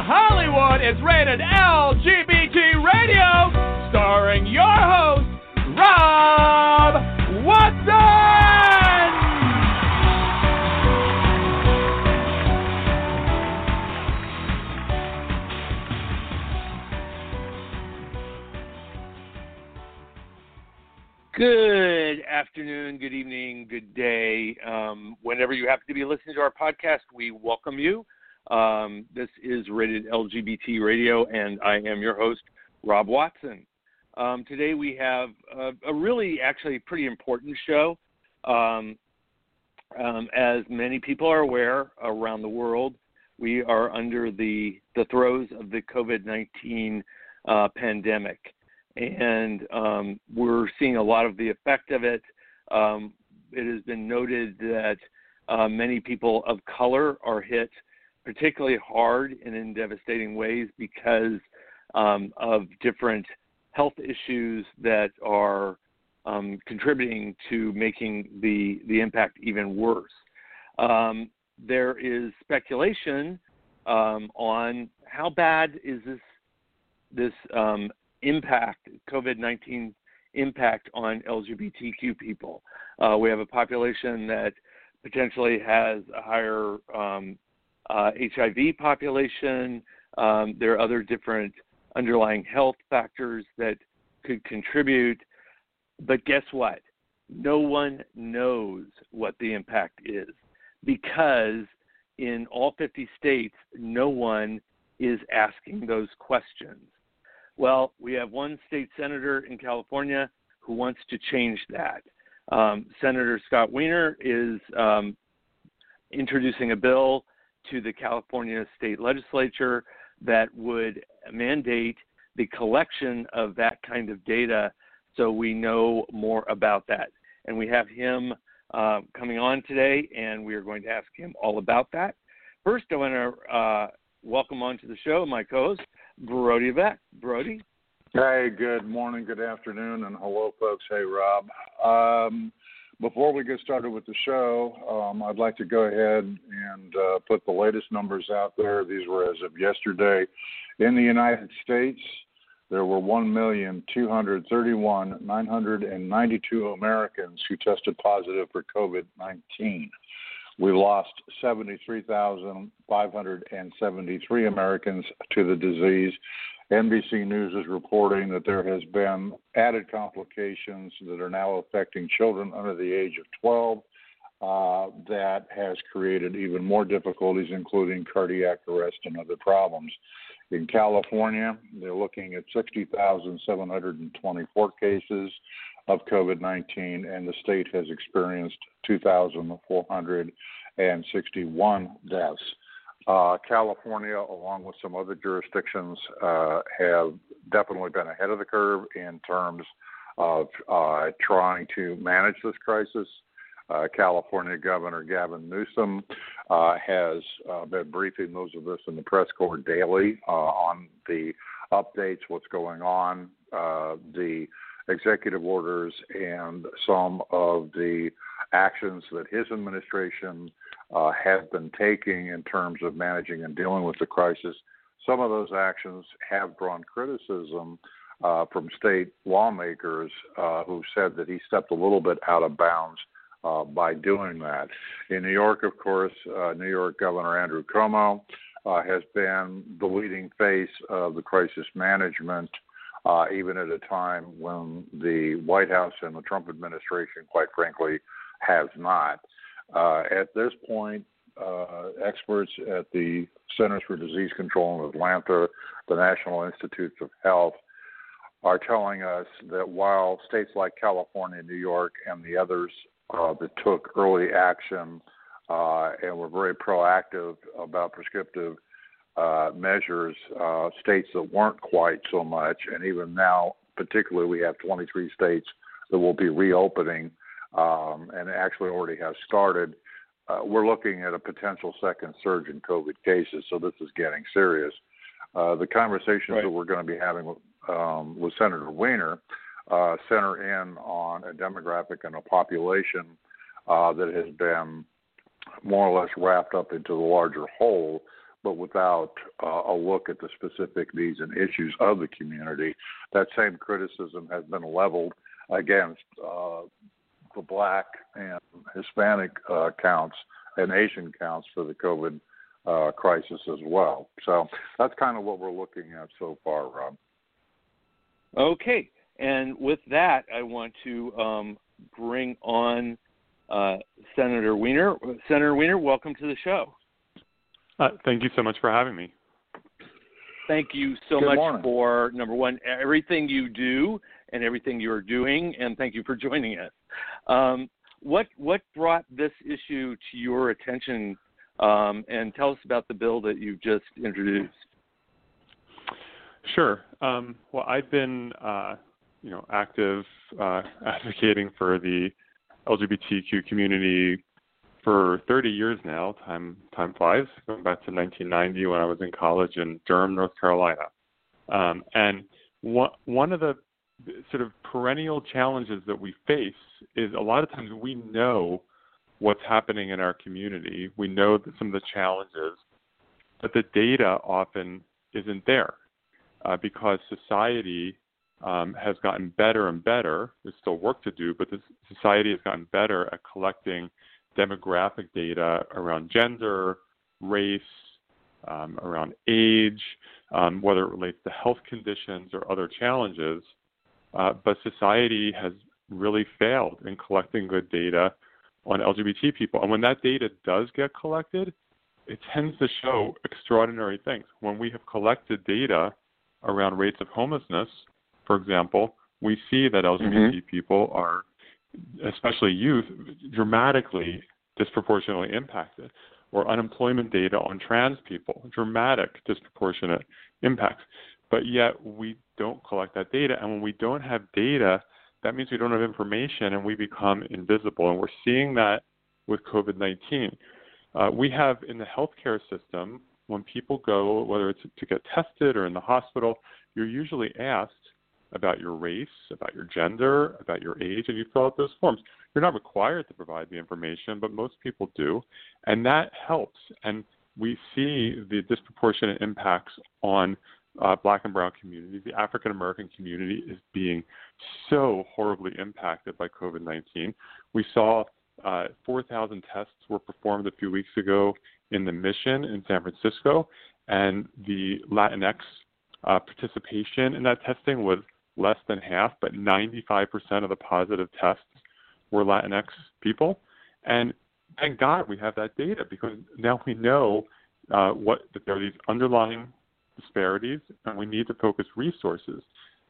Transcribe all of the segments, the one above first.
Hollywood is rated LGBT Radio, starring your host, Rob Watson! Good afternoon, good evening, good day. Um, whenever you happen to be listening to our podcast, we welcome you. Um, this is Rated LGBT Radio, and I am your host, Rob Watson. Um, today we have a, a, really, actually, pretty important show. Um, um as many people are aware around the world, we are under the, the throes of the COVID 19 uh, pandemic and um, we're seeing a lot of the effect of it. Um, it has been noted that uh, many people of color are hit particularly hard and in devastating ways because um, of different health issues that are um, contributing to making the the impact even worse. Um, there is speculation um, on how bad is this this um, impact, COVID 19 impact on LGBTQ people. Uh, we have a population that potentially has a higher um, uh, HIV population. Um, there are other different underlying health factors that could contribute. But guess what? No one knows what the impact is because in all 50 states, no one is asking those questions. Well, we have one state senator in California who wants to change that. Um, senator Scott Wiener is um, introducing a bill to the California state legislature that would mandate the collection of that kind of data so we know more about that. And we have him uh, coming on today, and we are going to ask him all about that. First, I want to uh, welcome onto the show my co host, Brody Levesque. Brody. Hey, good morning, good afternoon, and hello, folks. Hey, Rob. Um, before we get started with the show, um, I'd like to go ahead and uh, put the latest numbers out there. These were as of yesterday. In the United States, there were 1,231,992 Americans who tested positive for COVID 19. We lost 73,573 Americans to the disease. NBC News is reporting that there has been added complications that are now affecting children under the age of 12. Uh, that has created even more difficulties, including cardiac arrest and other problems. In California, they're looking at 60,724 cases of COVID 19, and the state has experienced 2,461 deaths. Uh, California, along with some other jurisdictions, uh, have definitely been ahead of the curve in terms of uh, trying to manage this crisis. Uh, California Governor Gavin Newsom uh, has uh, been briefing those of us in the press corps daily on the updates, what's going on, the executive orders, and some of the actions that his administration uh, have been taking in terms of managing and dealing with the crisis. Some of those actions have drawn criticism uh, from state lawmakers uh, who said that he stepped a little bit out of bounds uh, by doing that. In New York, of course, uh, New York Governor Andrew Cuomo uh, has been the leading face of the crisis management. Uh, even at a time when the White House and the Trump administration, quite frankly, has not. Uh, at this point, uh, experts at the Centers for Disease Control in Atlanta, the National Institutes of Health, are telling us that while states like California, New York, and the others uh, that took early action uh, and were very proactive about prescriptive uh, measures, uh, states that weren't quite so much, and even now, particularly, we have 23 states that will be reopening um, and actually already has started. Uh, we're looking at a potential second surge in COVID cases, so this is getting serious. Uh, the conversations right. that we're going to be having with, um, with Senator Wiener uh, center in on a demographic and a population uh, that has been more or less wrapped up into the larger whole, but without uh, a look at the specific needs and issues of the community. That same criticism has been leveled against uh, the black and Hispanic uh, counts and Asian counts for the COVID uh, crisis as well. So that's kind of what we're looking at so far, Rob. Okay, and with that, I want to um, bring on uh, Senator Wiener. Senator Wiener, welcome to the show. Uh, thank you so much for having me. Thank you so Good much morning. for number one, everything you do and everything you're doing, and thank you for joining us. Um, what what brought this issue to your attention, um, and tell us about the bill that you've just introduced. Sure. Um, well, I've been, uh, you know, active uh, advocating for the LGBTQ community for 30 years now. Time time flies. Going back to 1990 when I was in college in Durham, North Carolina. Um, and one one of the sort of perennial challenges that we face is a lot of times we know what's happening in our community. We know that some of the challenges, but the data often isn't there uh, because society um, has gotten better and better. There's still work to do, but society has gotten better at collecting demographic data around gender, race, um, around age, um, whether it relates to health conditions or other challenges. Uh, but society has really failed in collecting good data on LGBT people. And when that data does get collected, it tends to show extraordinary things. When we have collected data around rates of homelessness, for example, we see that LGBT Mm-hmm. people are, especially youth, dramatically disproportionately impacted. Or unemployment data on trans people, dramatic disproportionate impacts. But yet we don't collect that data. And when we don't have data, that means we don't have information and we become invisible. And we're seeing that with COVID 19. Uh, we have in the healthcare system, when people go, whether it's to get tested or in the hospital, you're usually asked about your race, about your gender, about your age, and you fill out those forms. You're not required to provide the information, but most people do, and that helps. And we see the disproportionate impacts on uh, Black and Brown communities. The African American community is being so horribly impacted by COVID 19. We saw uh, 4,000 tests were performed a few weeks ago in the Mission in San Francisco, and the Latinx uh, participation in that testing was less than half, but 95% of the positive tests were Latinx people. And thank God we have that data because now we know uh, what that there are these underlying disparities, and we need to focus resources.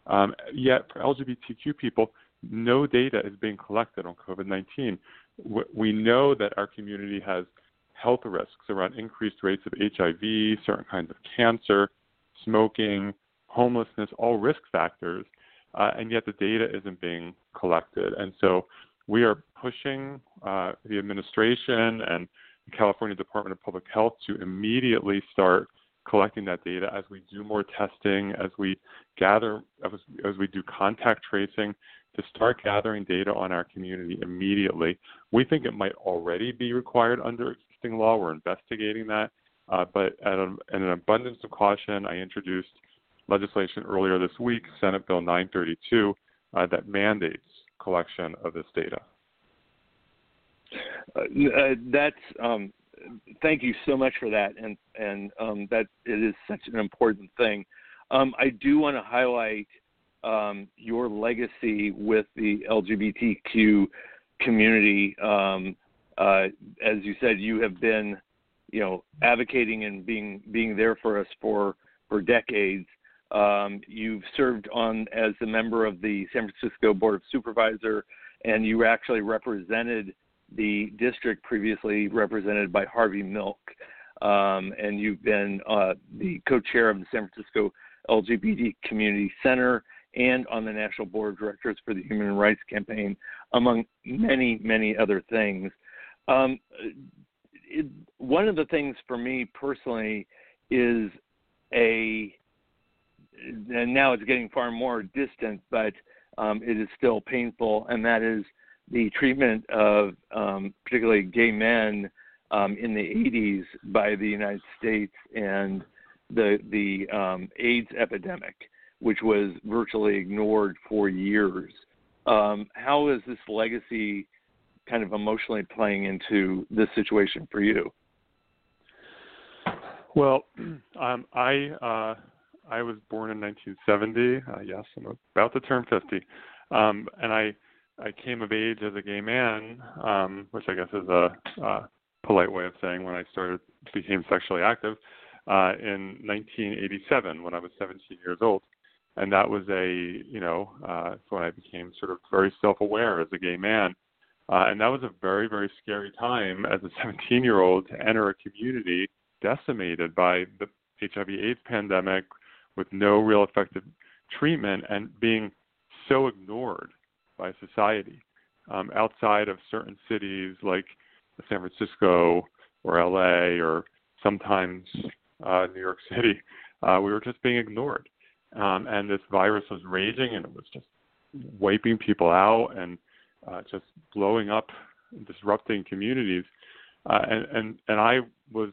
Um, yet for LGBTQ people, no data is being collected on COVID 19. We know that our community has health risks around increased rates of HIV, certain kinds of cancer, smoking, homelessness, all risk factors, uh, and yet the data isn't being collected. And so we are pushing uh, the administration and the California Department of Public Health to immediately start collecting that data as we do more testing, as we gather, as, as we do contact tracing, to start gathering data on our community immediately. We think it might already be required under existing law. We're investigating that. Uh, but at in an abundance of caution, I introduced legislation earlier this week, Senate Bill 932, uh, that mandates collection of this data. Uh, uh, that's um, thank you so much for that, and and um, that it is such an important thing. Um, I do want to highlight um, your legacy with the LGBTQ community. Um, uh, as you said, you have been, you know, advocating and being being there for us for for decades. Um, you've served on as a member of the San Francisco Board of Supervisor, and you actually represented the district previously represented by Harvey Milk, um, and you've been uh, the co-chair of the San Francisco LGBT Community Center and on the National Board of Directors for the Human Rights Campaign, among many, many other things. Um, it, one of the things for me personally is a, and now it's getting far more distant, but um, it is still painful, and that is the treatment of um, particularly gay men um, in the 80s by the United States and the the um, AIDS epidemic, which was virtually ignored for years. Um, how is this legacy kind of emotionally playing into this situation for you? Well, um, I uh, I was born in 1970. Uh, yes, I'm about to turn 50, um, and I I came of age as a gay man, um, which I guess is a, a polite way of saying when I started became sexually active uh, in 1987 when I was 17 years old, and that was a you know uh, when I became sort of very self-aware as a gay man, uh, and that was a very very scary time as a 17 year old to enter a community decimated by the HIV/AIDS pandemic with no real effective treatment and being so ignored by society. Um, outside of certain cities like San Francisco or LA or sometimes uh, New York City, uh, we were just being ignored. Um, and this virus was raging and it was just wiping people out and uh, just blowing up, disrupting communities. Uh, and, and, and I was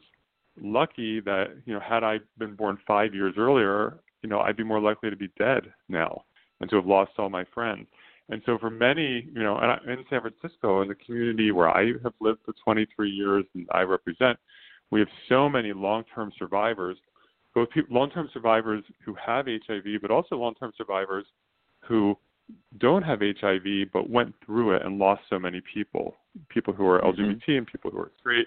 lucky that you know had I been born five years earlier, you know I'd be more likely to be dead now and to have lost all my friends. And so for many, you know, in San Francisco, in the community where I have lived for 23 years and I represent, we have so many long-term survivors, both long-term survivors who have HIV, but also long-term survivors who don't have HIV but went through it and lost so many people, people who are LGBT mm-hmm. and people who are straight,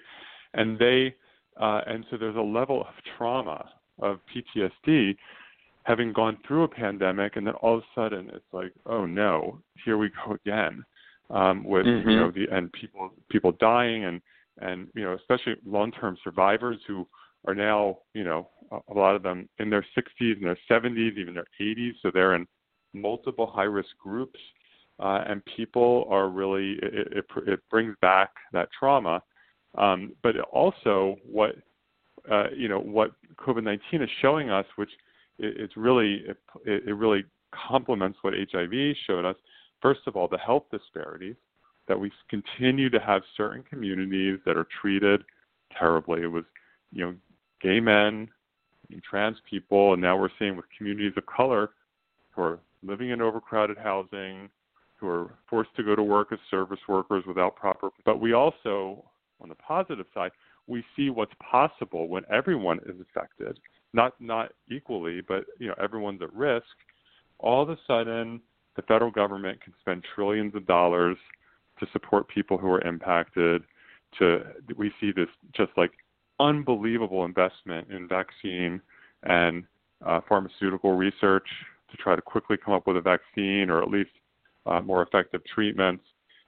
and they uh, and so there's a level of trauma, of PTSD, having gone through a pandemic, and then all of a sudden it's like, oh no, here we go again, um, with mm-hmm. you know the and people people dying, and and you know especially long-term survivors who are now you know a, lot of them in their 60s and their 70s, even their 80s, so they're in multiple high-risk groups, uh, and people are really it, it, it brings back that trauma um, but also, what uh, you know, what COVID-19 is showing us, which it, it's really it, it really complements what HIV showed us. First of all, the health disparities that we continue to have certain communities that are treated terribly. It was, you know, gay men, and trans people, and now we're seeing with communities of color who are living in overcrowded housing, who are forced to go to work as service workers without proper. But we also on the positive side, we see what's possible when everyone is affected, not not equally, but you know everyone's at risk. All of a sudden, the federal government can spend trillions of dollars to support people who are impacted. To we see this just like unbelievable investment in vaccine and uh, pharmaceutical research to try to quickly come up with a vaccine or at least uh, more effective treatments.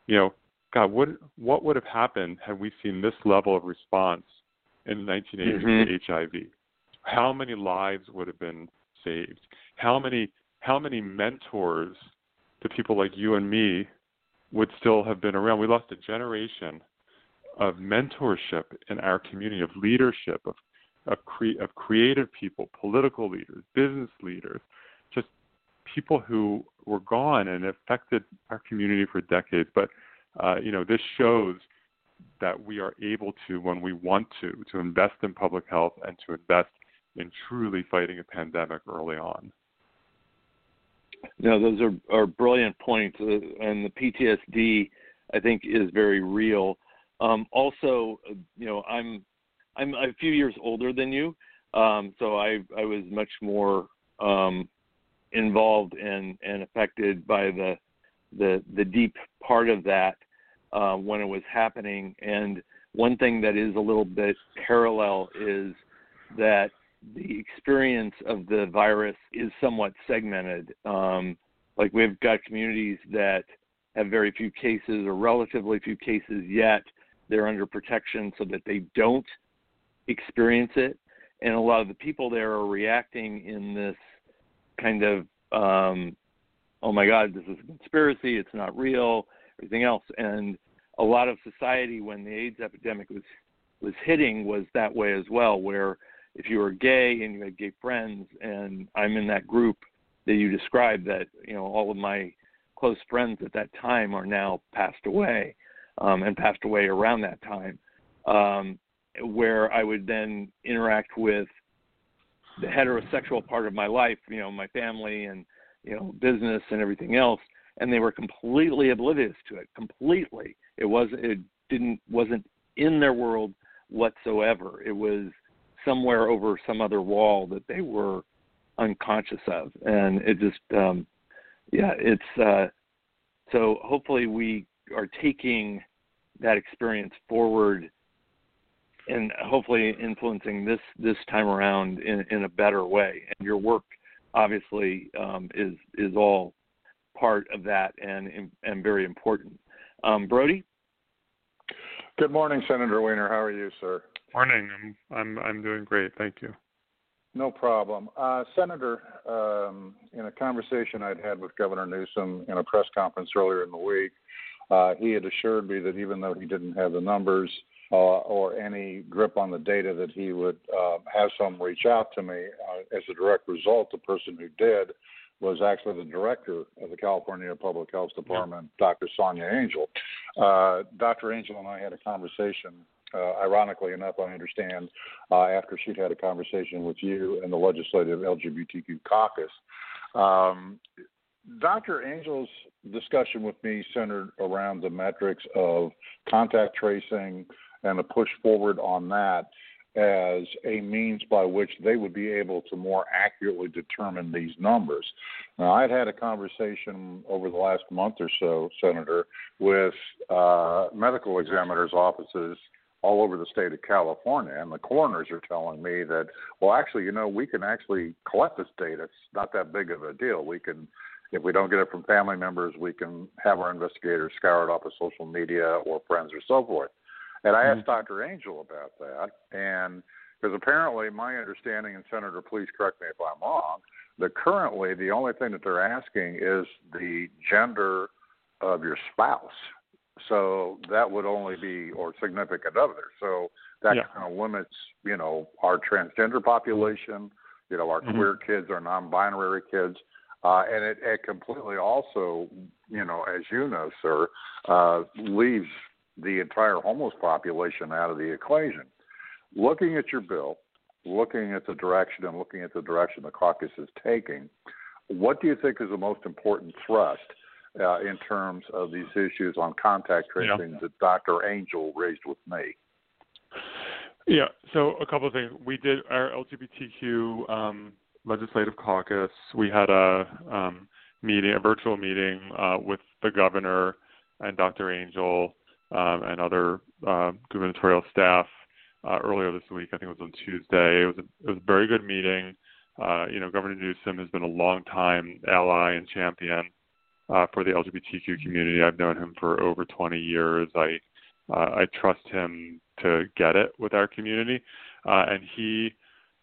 You know, God, what what would have happened had we seen this level of response in 1980 mm-hmm. HIV? How many lives would have been saved? How many how many mentors to people like you and me would still have been around? We lost a generation of mentorship in our community, of leadership, of of, cre- of creative people, political leaders, business leaders, just people who were gone and affected our community for decades. But uh, you know, this shows that we are able to, when we want to, to invest in public health and to invest in truly fighting a pandemic early on. No, those are, are brilliant points, uh, and the PTSD I think is very real. Um, also, you know, I'm I'm a few years older than you, um, so I I was much more um, involved and and affected by the the the deep part of that uh, when it was happening. And one thing that is a little bit parallel is that the experience of the virus is somewhat segmented. Um, like we've got communities that have very few cases or relatively few cases yet. They're under protection so that they don't experience it. And a lot of the people there are reacting in this kind of um, oh my God, this is a conspiracy, it's not real, everything else. And a lot of society, when the AIDS epidemic was was hitting, was that way as well. Where if you were gay and you had gay friends, and I'm in that group that you described, that you know all of my close friends at that time are now passed away, um, and passed away around that time. um, where I would then interact with the heterosexual part of my life, you know, my family and you know business and everything else, and they were completely oblivious to it. Completely, it was it didn't wasn't in their world whatsoever. It was somewhere over some other wall that they were unconscious of, and it just um, yeah, it's uh, so hopefully we are taking that experience forward and hopefully influencing this this time around in, in a better way. And your work obviously um, is is all part of that and and very important. Um, Brody. Good morning, Senator Wiener. How are you, sir? Morning. I'm I'm I'm doing great. Thank you. No problem. Uh, Senator, um, in a conversation I'd had with Governor Newsom in a press conference earlier in the week, uh, he had assured me that even though he didn't have the numbers uh, or any grip on the data, that he would uh, have some reach out to me. Uh, as a direct result, the person who did was actually the director of the California Public Health Department, Dr. Sonia Angell. Uh, Dr. Angell and I had a conversation uh, ironically enough, I understand, uh, after she'd had a conversation with you and the legislative LGBTQ caucus. Um, Dr. Angell's discussion with me centered around the metrics of contact tracing and the push forward on that as a means by which they would be able to more accurately determine these numbers. Now, I'd had a conversation over the last month or so, Senator, with uh, medical examiners' offices all over the state of California, and the coroners are telling me that, well, actually, you know, we can actually collect this data. It's not that big of a deal. We can, if we don't get it from family members, we can have our investigators scour it off of social media or friends or so forth. And I mm-hmm. asked Dr. Angell about that, and because apparently my understanding, and Senator, please correct me if I'm wrong, that currently the only thing that they're asking is the gender of your spouse so that would only be or significant other. So that yeah. kind of limits, you know, our transgender population, you know, our mm-hmm. queer kids, our non-binary kids, uh, and it, it completely also, you know, as you know, sir, uh, leaves the entire homeless population out of the equation. Looking at your bill, looking at the direction and looking at the direction the caucus is taking, what do you think is the most important thrust uh, in terms of these issues on contact tracing yeah. that Dr. Angell raised with me. Yeah, so a couple of things. We did our LGBTQ um, legislative caucus. We had a um, meeting, a virtual meeting uh, with the governor and Dr. Angell um, and other uh, gubernatorial staff uh, earlier this week. I think it was on Tuesday. It was a, it was a very good meeting. Uh, you know, Governor Newsom has been a long time ally and champion uh, for the LGBTQ community. I've known him for over 20 years. I uh, I trust him to get it with our community, uh, and he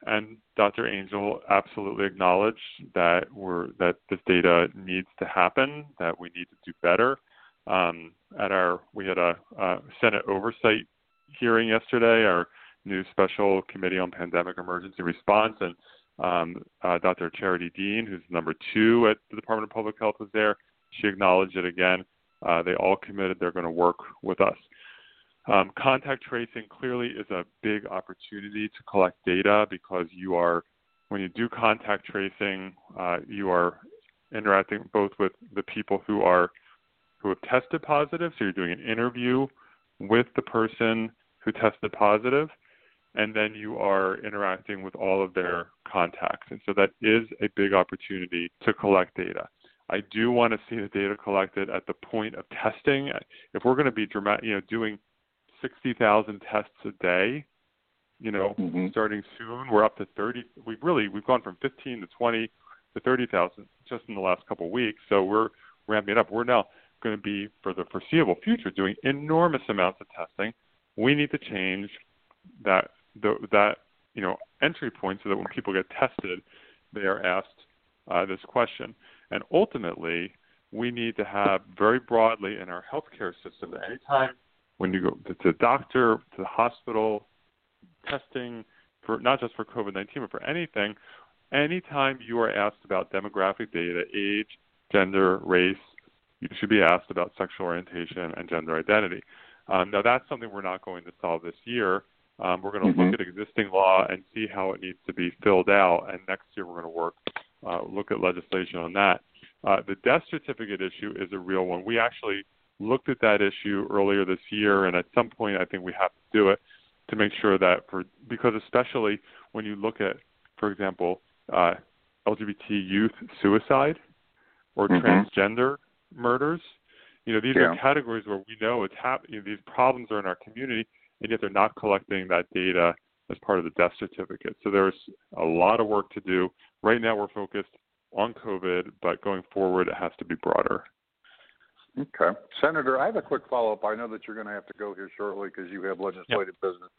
and Dr. Angell absolutely acknowledge that we're that this data needs to happen, that we need to do better. Um, at our we had a, a Senate oversight hearing yesterday, our new special committee on pandemic emergency response, and um, uh, Dr. Charity Dean, who's number two at the Department of Public Health, was there. She acknowledged it again. Uh, they all committed they're going to work with us. Um, contact tracing clearly is a big opportunity to collect data because you are, when you do contact tracing, uh, you are interacting both with the people who are who have tested positive. So you're doing an interview with the person who tested positive, and then you are interacting with all of their contacts. And so that is a big opportunity to collect data. I do want to see the data collected at the point of testing. If we're going to be dramatic, you know, doing 60,000 tests a day, you know, mm-hmm. starting soon, we're up to 30. We've really we've gone from 15 to 20 to 30,000 just in the last couple of weeks. So we're ramping it up. We're now going to be for the foreseeable future doing enormous amounts of testing. We need to change that the, that you know entry point so that when people get tested, they are asked uh, this question. And ultimately, we need to have very broadly in our healthcare system that anytime when you go to the doctor, to the hospital, testing for not just for COVID 19, but for anything, anytime you are asked about demographic data, age, gender, race, you should be asked about sexual orientation and gender identity. Um, now, that's something we're not going to solve this year. Um, we're going to mm-hmm. look at existing law and see how it needs to be filled out, and next year we're going to work uh, look at legislation on that. Uh, the death certificate issue is a real one. We actually looked at that issue earlier this year, and at some point I think we have to do it to make sure that for because especially when you look at, for example, uh, LGBT youth suicide or mm-hmm. transgender murders, you know these yeah. are categories where we know it's happening. You know, these problems are in our community, and yet they're not collecting that data as part of the death certificate. So there's a lot of work to do. Right now we're focused on COVID, but going forward it has to be broader. Okay. Senator, I have a quick follow up. I know that you're going to have to go here shortly because you have legislative yep. business.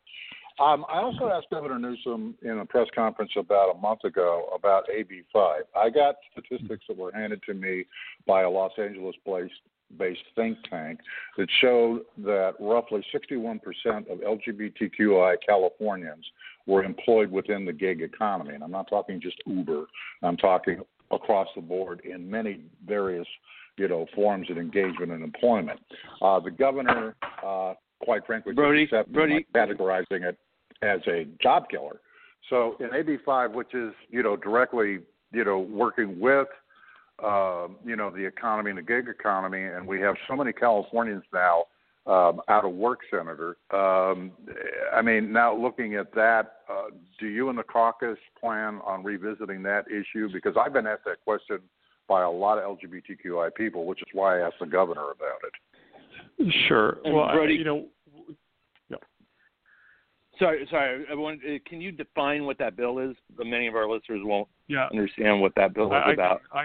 Um, I also asked Governor Newsom in a press conference about a month ago about AB5. I got statistics that were handed to me by a Los Angeles based based think tank that showed that roughly 61% of LGBTQI Californians were employed within the gig economy. And I'm not talking just Uber, I'm talking across the board in many various you know forms of engagement and employment. Uh, the governor, uh, quite frankly, Brody, Brody. categorizing it as a job killer. So in AB5, which is you know directly you know working with uh, you know the economy and the gig economy, and we have so many Californians now um, out of work, Senator. Um, I mean, now looking at that, uh, do you and the caucus plan on revisiting that issue? Because I've been asked that question by a lot of LGBTQI people, which is why I asked the governor about it. Sure. And well, Brody, I, you know, yeah. Sorry, sorry. I want, uh, can you define what that bill is? Many of our listeners won't yeah. understand what that bill is I, about. I,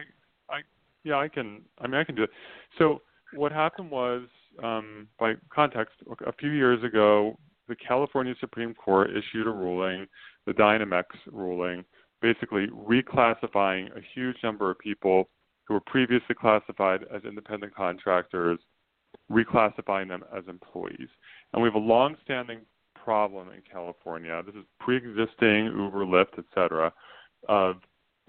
I, yeah, I can. I mean, I can do it. So what happened was, um, by context, a few years ago, the California Supreme Court issued a ruling, the Dynamex ruling, basically reclassifying a huge number of people who were previously classified as independent contractors, reclassifying them as employees. And we have a long-standing problem in California. This is pre-existing Uber, Lyft, et cetera, of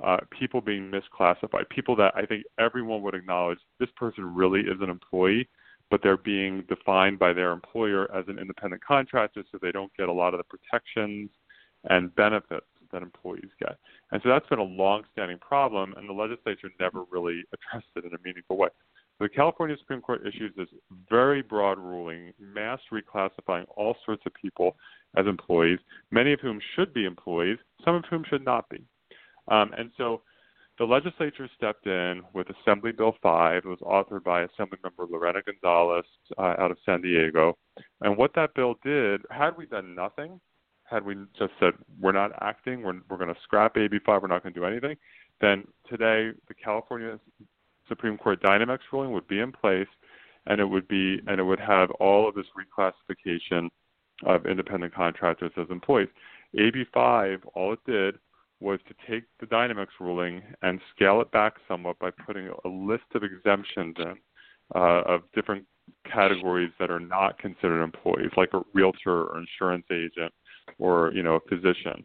uh, people being misclassified. People that I think everyone would acknowledge this person really is an employee, but they're being defined by their employer as an independent contractor, so they don't get a lot of the protections and benefits that employees get. And so that's been a long-standing problem, and the legislature never really addressed it in a meaningful way. The California Supreme Court issues this very broad ruling, mass reclassifying all sorts of people as employees, many of whom should be employees, some of whom should not be. Um, and so the legislature stepped in with Assembly Bill 5. It was authored by Assemblymember Lorena Gonzalez uh, out of San Diego. And what that bill did, had we done nothing, had we just said we're not acting, we're, we're going to scrap AB5, we're not going to do anything, then today the California Supreme Court Dynamex ruling would be in place, and it would be and it would have all of this reclassification of independent contractors as employees. AB5, all it did was to take the Dynamex ruling and scale it back somewhat by putting a list of exemptions in uh, of different categories that are not considered employees, like a realtor or insurance agent or you know a physician.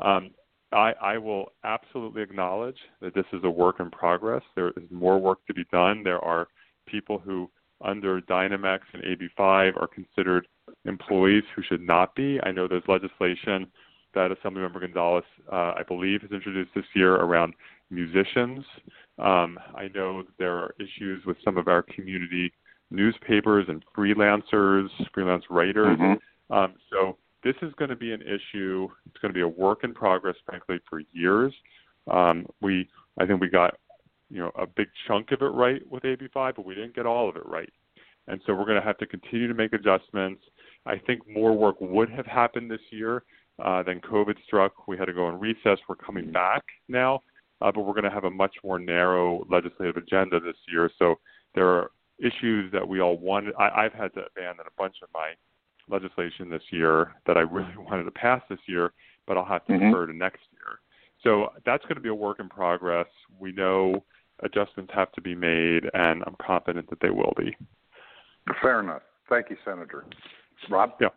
Um, I, I will absolutely acknowledge that this is a work in progress. There is more work to be done. There are people who, under Dynamex and AB5, are considered employees who should not be. I know there's legislation that Assemblymember Gonzalez, uh, I believe, has introduced this year around musicians. Um, I know there are issues with some of our community newspapers and freelancers, freelance writers. Mm-hmm. Um, this is going to be an issue. It's going to be a work in progress, frankly, for years. Um, we, I think, we got you know a big chunk of it right with AB5, but we didn't get all of it right. And so we're going to have to continue to make adjustments. I think more work would have happened this year uh, COVID struck. We had to go in recess. We're coming back now, uh, but we're going to have a much more narrow legislative agenda this year. So there are issues that we all wanted. I, I've had to abandon a bunch of my legislation this year that I really wanted to pass this year, but I'll have to mm-hmm. defer to next year. So that's going to be a work in progress. We know adjustments have to be made, and I'm confident that they will be. Fair enough. Thank you, Senator. Rob? Yeah.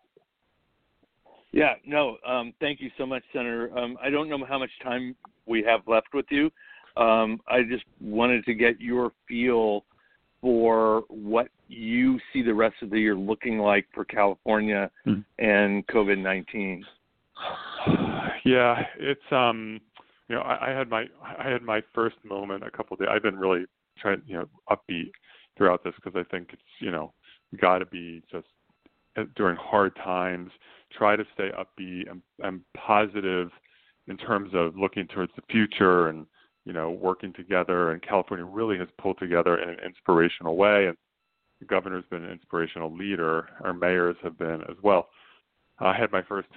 Yeah, no, um, thank you so much, Senator. Um, I don't know how much time we have left with you. Um, I just wanted to get your feel for what you see the rest of the year looking like for California mm. and COVID nineteen? Yeah, it's um, you know, I, I had my I had my first moment a couple of days. I've been really trying, you know, upbeat throughout this because I think it's you know, got to be just uh, during hard times, try to stay upbeat and, and positive in terms of looking towards the future and you know working together. And California really has pulled together in an inspirational way, and the governor's been an inspirational leader. Our mayors have been as well. I had my first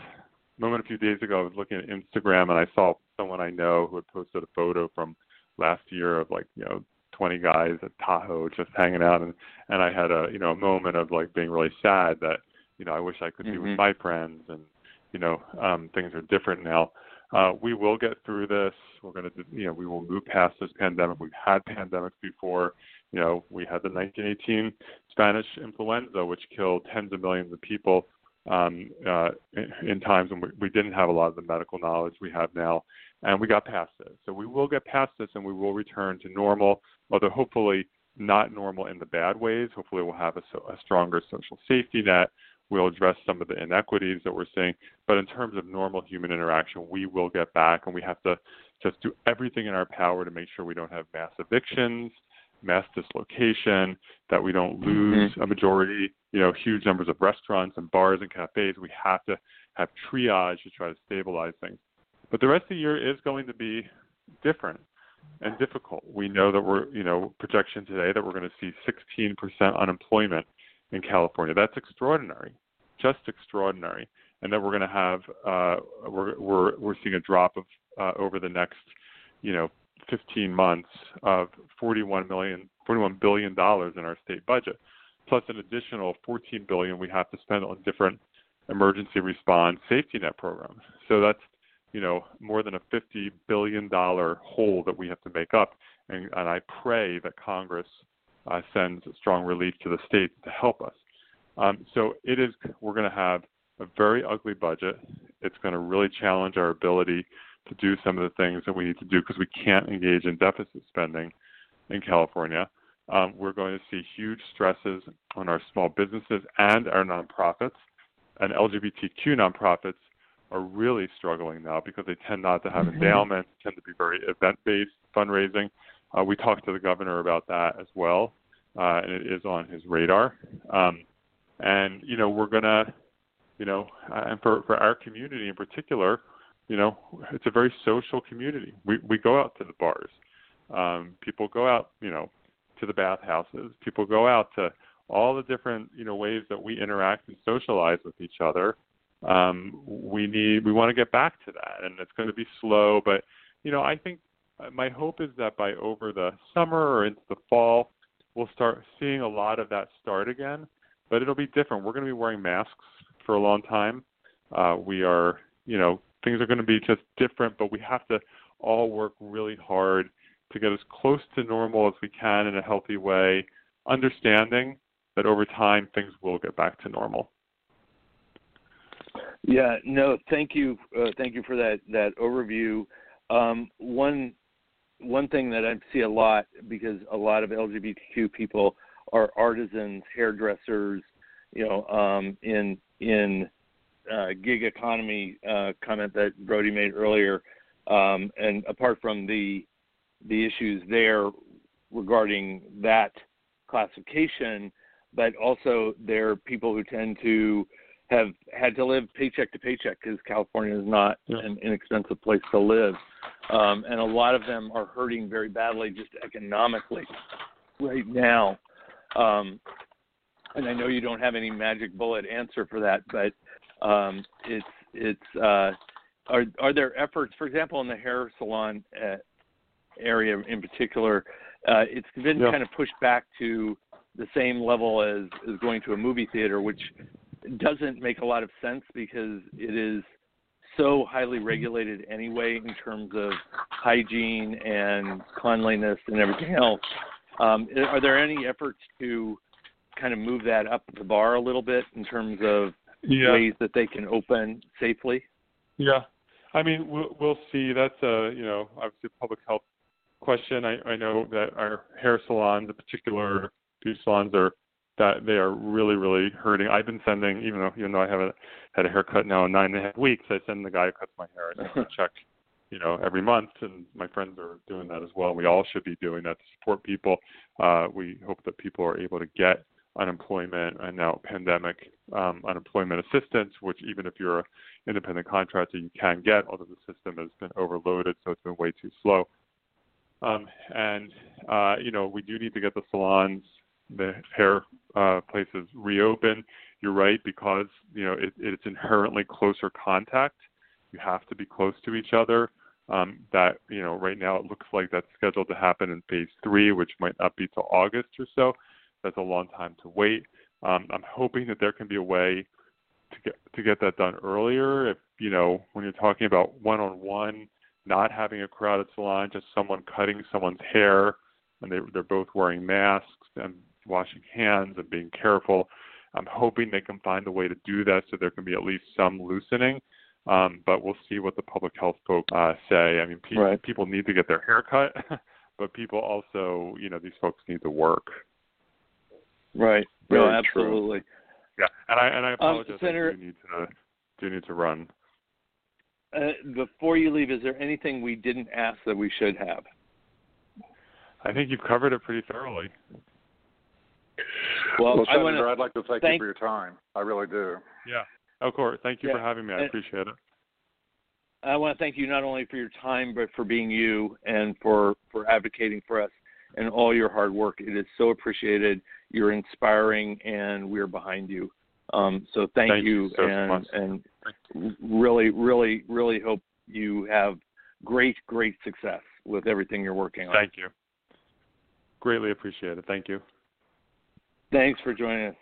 moment a few days ago. I was looking at Instagram and I saw someone I know who had posted a photo from last year of like you know 20 guys at Tahoe just hanging out, and and I had a you know a moment of like being really sad that you know I wish I could mm-hmm. be with mm-hmm. my friends, and you know um, things are different now. Uh, we will get through this. We're going to, you know, we will move past this pandemic. We've had pandemics before. You know, we had the 1918 Spanish influenza, which killed tens of millions of people um, uh, in, in times when we, we didn't have a lot of the medical knowledge we have now, and we got past it. So we will get past this, and we will return to normal, although hopefully not normal in the bad ways. Hopefully, we'll have a, a stronger social safety net. We'll address some of the inequities that we're seeing. But in terms of normal human interaction, we will get back, and we have to just do everything in our power to make sure we don't have mass evictions, mass dislocation, that we don't lose mm-hmm. a majority, you know, huge numbers of restaurants and bars and cafes. We have to have triage to try to stabilize things. But the rest of the year is going to be different and difficult. We know that we're, you know, projection today that we're going to see 16% unemployment in California. That's extraordinary, just extraordinary. And that we're going to have, uh, we're, we're, we're seeing a drop of uh, over the next, you know, 15 months of 41 million, 41 billion dollars in our state budget, plus an additional 14 billion we have to spend on different emergency response safety net programs. So that's you know more than a 50 billion dollar hole that we have to make up, and, and I pray that Congress uh, sends strong relief to the states to help us. Um, so it is we're going to have a very ugly budget. It's going to really challenge our ability to do some of the things that we need to do because we can't engage in deficit spending in California. Um, we're going to see huge stresses on our small businesses and our nonprofits. And LGBTQ nonprofits are really struggling now because they tend not to have mm-hmm. endowments, tend to be very event based fundraising. Uh, we talked to the governor about that as well, uh, and it is on his radar. Um, and, you know, we're going to, you know, uh, and for, for our community in particular, you know, it's a very social community. We we go out to the bars. Um, people go out, you know, to the bathhouses. People go out to all the different, you know, ways that we interact and socialize with each other. Um, we need we want to get back to that, and it's going to be slow. But you know, I think uh, my hope is that by over the summer or into the fall, we'll start seeing a lot of that start again. But it'll be different. We're going to be wearing masks for a long time. Uh, we are, you know, things are going to be just different, but we have to all work really hard to get as close to normal as we can in a healthy way, understanding that over time things will get back to normal. Yeah, no, thank you, uh, thank you for that that overview. Um, one one thing that I see a lot because a lot of LGBTQ people are artisans, hairdressers, you know, um, in in uh, gig economy uh, comment that Brody made earlier, um, and apart from the the issues there regarding that classification, but also there are people who tend to have had to live paycheck to paycheck because California is not an inexpensive place to live, um, and a lot of them are hurting very badly just economically right now. Um, and I know you don't have any magic bullet answer for that, but um, it's it's uh, are are there efforts, for example, in the hair salon uh, area in particular? Uh, it's been yeah. kind of pushed back to the same level as, as going to a movie theater, which doesn't make a lot of sense because it is so highly regulated anyway in terms of hygiene and cleanliness and everything else. Um, are there any efforts to kind of move that up the bar a little bit in terms of yeah. ways that they can open safely? Yeah, I mean we'll, we'll see. That's a you know obviously a public health question. I, I know that our hair salons, in particular beauty salons, are that they are really, really hurting. I've been sending, even though even though I haven't had a haircut now in nine and a half weeks, I send the guy who cuts my hair a check, you know, every month, and my friends are doing that as well. We all should be doing that to support people. Uh, we hope that people are able to get unemployment and now pandemic um, unemployment assistance, which even if you're an independent contractor, you can get, although the system has been overloaded, so it's been way too slow. Um, and uh, you know, we do need to get the salons, the hair uh, places reopen. You're right because you know it, it's inherently closer contact. You have to be close to each other. Um, that you know, right now it looks like that's scheduled to happen in phase three, which might not be till August or so. That's a long time to wait. Um, I'm hoping that there can be a way to get to get that done earlier. If you know, when you're talking about one-on-one not having a crowded salon, just someone cutting someone's hair, and they, they're both wearing masks and washing hands and being careful. I'm hoping they can find a way to do that so there can be at least some loosening. Um, but we'll see what the public health folks uh, say. I mean, pe- right. people need to get their hair cut, but people also, you know, these folks need to work. Right. Very no, absolutely. True. Yeah, and I and I um, apologize. Um, Senator, I do need to do need to run. Uh, before you leave, is there anything we didn't ask that we should have? I think you've covered it pretty thoroughly. Well, well I Senator, wanna, I'd like to thank, thank, you for your time. I really do. Yeah, of course. Thank you yeah. for having me. I appreciate it. I want to thank you not only for your time, but for being you and for for advocating for us and all your hard work. It is so appreciated. You're inspiring, and we're behind you. Um, so thank, thank you, you so and and really, really, really hope you have great, great success with everything you're working on. Thank you. Greatly appreciate it. Thank you. Thanks for joining us.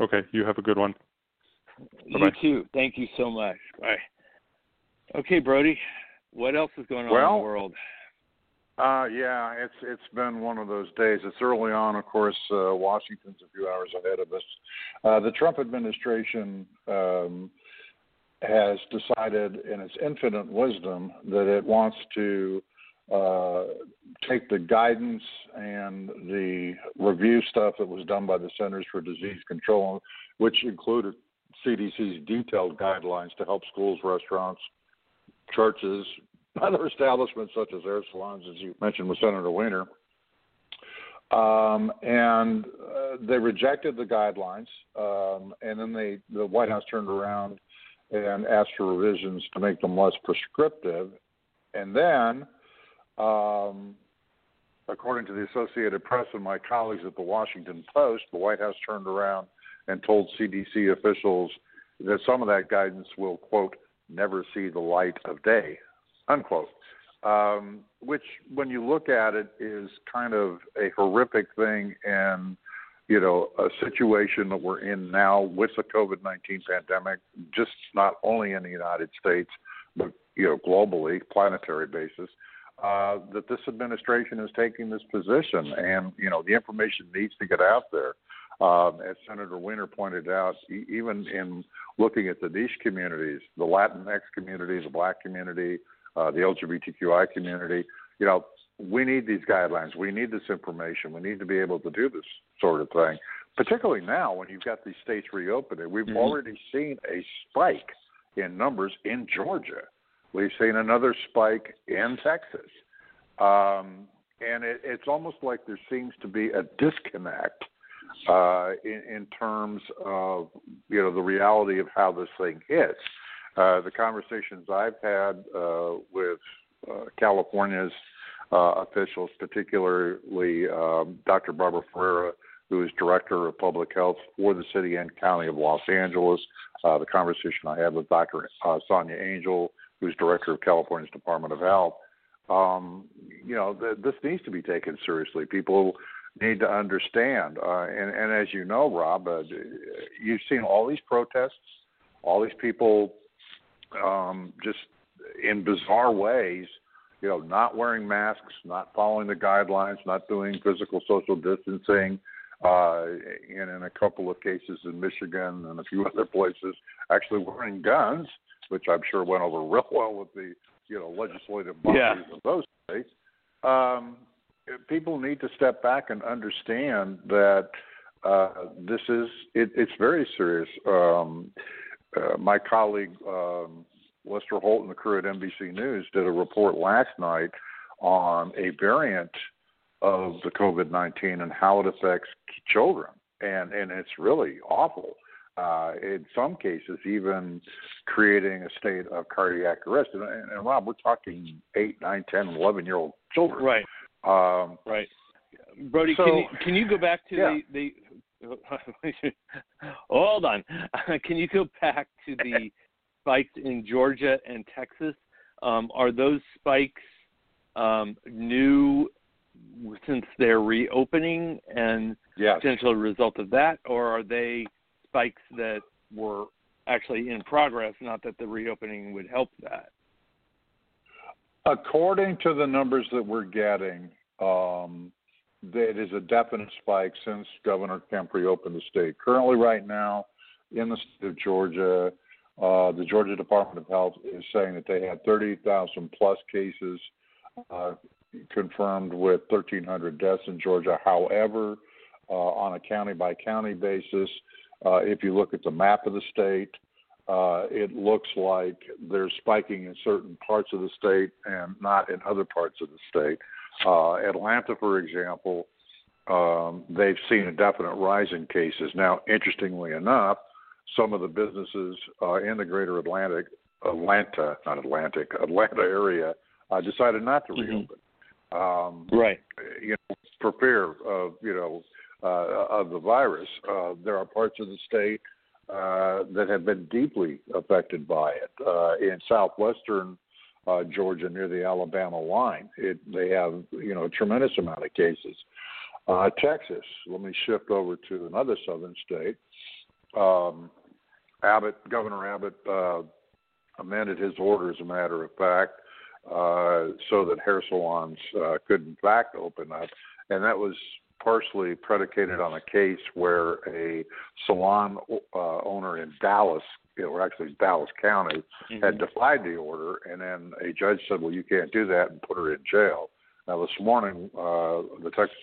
Okay, you have a good one. Bye-bye. You too. Thank you so much. Bye. Okay, Brody, what else is going on well, in the world? Uh, yeah, it's it's been one of those days. It's early on, of course. Uh, Washington's a few hours ahead of us. Uh, the Trump administration um, has decided, in its infinite wisdom, that it wants to uh, take the guidance and the review stuff that was done by the Centers for Disease Control, which included CDC's detailed guidelines to help schools, restaurants, churches, other establishments such as hair salons, as you mentioned with Senator Wiener. Um, and uh, they rejected the guidelines, um, and then they, the White House turned around and asked for revisions to make them less prescriptive. And then, um, according to the Associated Press and my colleagues at the Washington Post, the White House turned around and told CDC officials that some of that guidance will, quote, never see the light of day, unquote. Um, which, when you look at it, is kind of a horrific thing and you know a situation that we're in now with the COVID nineteen pandemic, just not only in the United States but you know globally, planetary basis. Uh, that this administration is taking this position, and you know the information needs to get out there. Um, as Senator Wiener pointed out, e- even in looking at the niche communities, the Latinx community, the Black community, uh, the LGBTQI community. You know, we need these guidelines. We need this information. We need to be able to do this sort of thing, particularly now when you've got these states reopening. We've mm-hmm. already seen a spike in numbers in Georgia. We've seen another spike in Texas. Um, and it, it's almost like there seems to be a disconnect uh, in, in terms of you know the reality of how this thing hits. Uh, the conversations I've had uh, with uh, California's uh, officials, particularly um, Dr. Barbara Ferrer, who is Director of Public Health for the City and County of Los Angeles, uh, the conversation I had with Dr. Sonia Angell, who's Director of California's Department of Health. Um, you know, th- this needs to be taken seriously. People need to understand. And, and as you know, Rob, you've seen all these protests, all these people um, just in bizarre ways, you know, not wearing masks, not following the guidelines, not doing physical social distancing, uh, and in a couple of cases in Michigan and a few other places, actually wearing guns, which I'm sure went over real well with the you know legislative bodies yeah. of those states. Um, people need to step back and understand that uh, this is it, it's very serious. Um, uh, my colleague um, Lester Holt and the crew at NBC News did a report last night on a variant of the COVID nineteen and how it affects children, and and it's really awful. Uh, in some cases, even creating a state of cardiac arrest. And, and, and Rob, we're talking eight, nine, ten, eleven year old children. Right. Um, right. Brody, so, can you can you go back to yeah. the the hold on? can you go back to the spikes in Georgia and Texas? Um, are those spikes um, new since they're reopening and yes. potential result of that, or are they spikes that were actually in progress? Not that the reopening would help that. According to the numbers that we're getting, um, it is a definite spike since Governor Kemp reopened the state. Currently, right now, in the state of Georgia, uh, the Georgia Department of Health is saying that they had 30,000 plus cases uh, confirmed with 1,300 deaths in Georgia. However, uh, on a county by county basis, uh, if you look at the map of the state, uh, it looks like they're spiking in certain parts of the state and not in other parts of the state. Uh, Atlanta, for example, um, they've seen a definite rise in cases. Now, interestingly enough, some of the businesses uh, in the greater Atlantic, Atlanta, not Atlantic, Atlanta area, uh, decided not to Mm-hmm. reopen. Um, Right. You know, for fear of you know uh, of the virus. Uh, there are parts of the state uh, that have been deeply affected by it. Uh, in southwestern uh, Georgia, near the Alabama line, it, they have you know a tremendous amount of cases. Uh, Texas. Let me shift over to another southern state. Um, Abbott, Governor Abbott, uh, amended his order, as a matter of fact, uh, so that hair salons uh, could in fact open up, and that was partially predicated on a case where a salon uh, owner in Dallas, or actually Dallas County, Mm-hmm. had defied the order, and then a judge said, "Well, you can't do that," and put her in jail. Now, this morning, uh, the Texas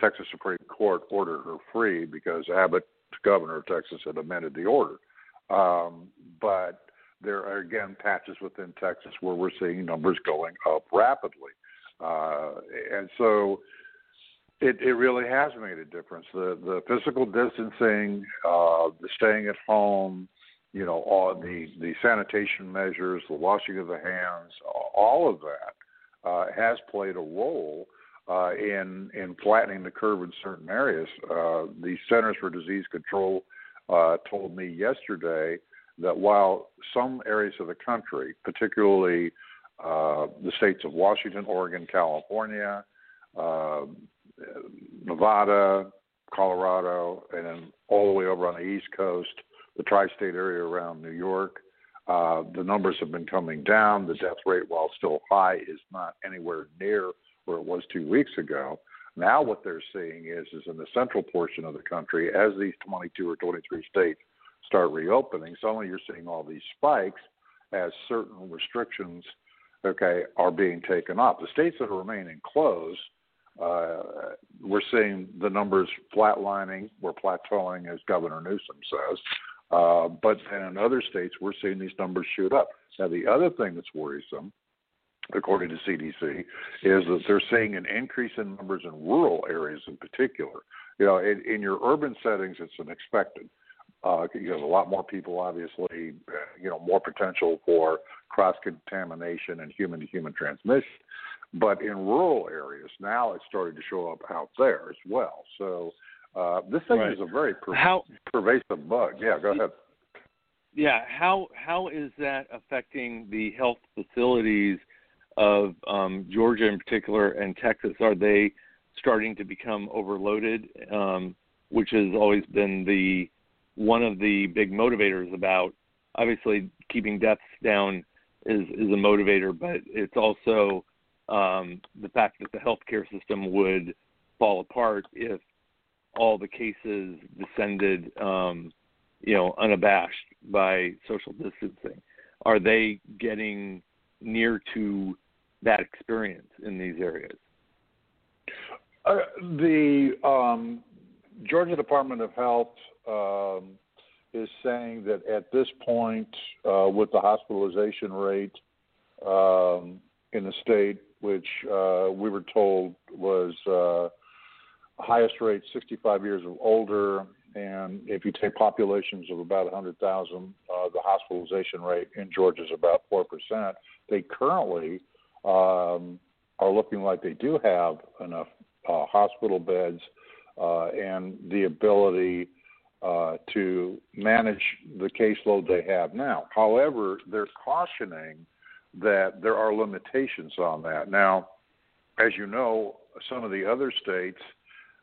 Texas Supreme Court ordered her free because Abbott, the governor of Texas, had amended the order. Um, but there are again patches within Texas where we're seeing numbers going up rapidly, uh, and so it, it really has made a difference. The the physical distancing, uh, the staying at home, you know, all the the sanitation measures, the washing of the hands, all of that uh, has played a role uh, in in flattening the curve in certain areas. Uh, the Centers for Disease Control uh, told me yesterday that while some areas of the country, particularly uh, the states of Washington, Oregon, California, uh, Nevada, Colorado, and then all the way over on the East Coast, the tri-state area around New York. Uh, the numbers have been coming down. The death rate, while still high, is not anywhere near where it was two weeks ago. Now, what they're seeing is, is in the central portion of the country, as these 22 or 23 states start reopening, suddenly you're seeing all these spikes as certain restrictions, okay, are being taken off. The states that are remaining closed, uh, we're seeing the numbers flatlining, we're plateauing, as Governor Newsom says. Uh, but then in other states, we're seeing these numbers shoot up. Now, the other thing that's worrisome, according to CDC, is that they're seeing an increase in numbers in rural areas in particular. You know, in, in your urban settings, it's unexpected. Uh, you have a lot more people, obviously, you know, more potential for cross contamination and human to human transmission. But in rural areas, now it's starting to show up out there as well. So uh, this thing Right. is a very per- How pervasive bug. Yeah, go ahead. yeah, how how is that affecting the health facilities of um, Georgia in particular and Texas? Are they starting to become overloaded? Um, which has always been the one of the big motivators about obviously keeping deaths down is is a motivator, but it's also um, the fact that the healthcare system would fall apart if all the cases descended, um, you know, unabashed by social distancing. Are they getting near to that experience in these areas? Uh, the um, Georgia Department of Health um, is saying that at this point, uh, with the hospitalization rate um, in the state, which uh, we were told was uh, highest rate 65 years or older, and if you take populations of about 100,000, uh, the hospitalization rate in Georgia is about 4%. They currently um, are looking like they do have enough uh, hospital beds uh, and the ability uh, to manage the caseload they have now. However, they're cautioning that there are limitations on that. Now, as you know, some of the other states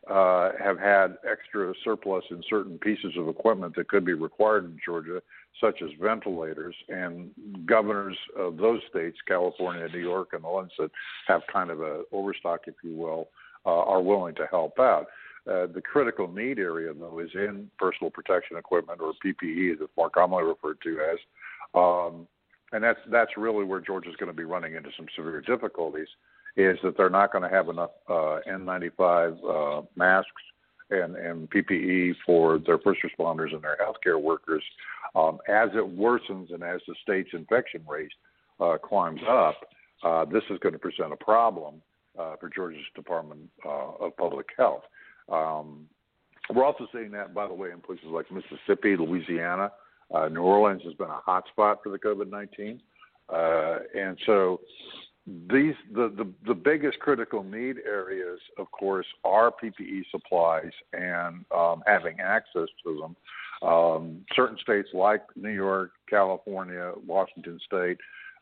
uh, have had extra surplus in certain pieces of equipment that could be required in Georgia, such as ventilators. And governors of those states, California, New York, and the ones that have kind of a overstock, if you will, uh, are willing to help out. Uh, the critical need area, though, is in personal protection equipment or PPE, as more commonly referred to as. Um, and that's that's really where Georgia's going to be running into some severe difficulties. Is that they're not going to have enough uh, N95 uh, masks and, and PPE for their first responders and their healthcare workers. Um, as it worsens and as the state's infection rate uh, climbs up, uh, this is going to present a problem uh, for Georgia's Department uh, of Public Health. Um, we're also seeing that, by the way, in places like Mississippi, Louisiana. Uh, New Orleans has been a hot spot for the COVID 19. Uh, and so these the, the, the biggest critical need areas, of course, are PPE supplies and um, having access to them. Um, certain states like New York, California, Washington State,